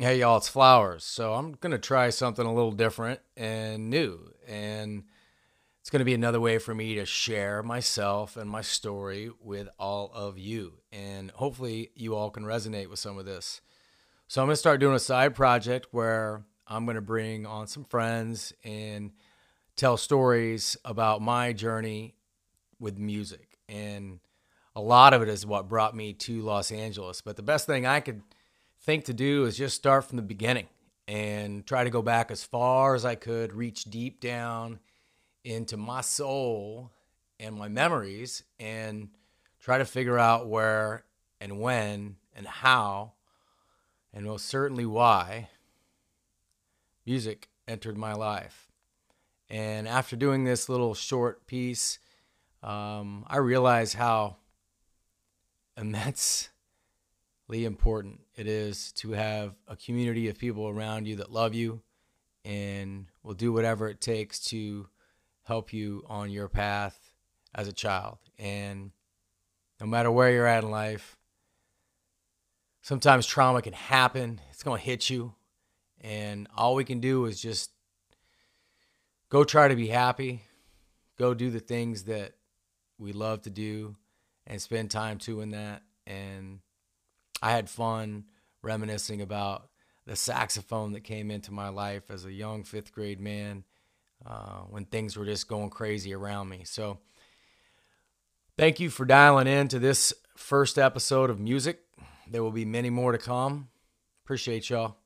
Hey y'all, it's Flowers. So I'm going to try something a little different and new. And it's going to be another way for me to share myself and my story with all of you. And hopefully you all can resonate with some of this. So I'm going to start doing a side project where I'm going to bring on some friends and tell stories about my journey with music. And a lot of it is what brought me to Los Angeles. But the best thing I could think to do is just start from the beginning and try to go back as far as I could, reach deep down into my soul and my memories, and try to figure out where and when and how, and most certainly why, music entered my life. And after doing this little short piece, um, I realized how immense important it is to have a community of people around you that love you and will do whatever it takes to help you on your path as a child. And no matter where you're at in life, sometimes trauma can happen, it's going to hit you. And all we can do is just go try to be happy, go do the things that we love to do, and spend time doing that. And I had fun reminiscing about the saxophone that came into my life as a young fifth grade man uh, when things were just going crazy around me. So, thank you for dialing in to this first episode of music. There will be many more to come. Appreciate y'all.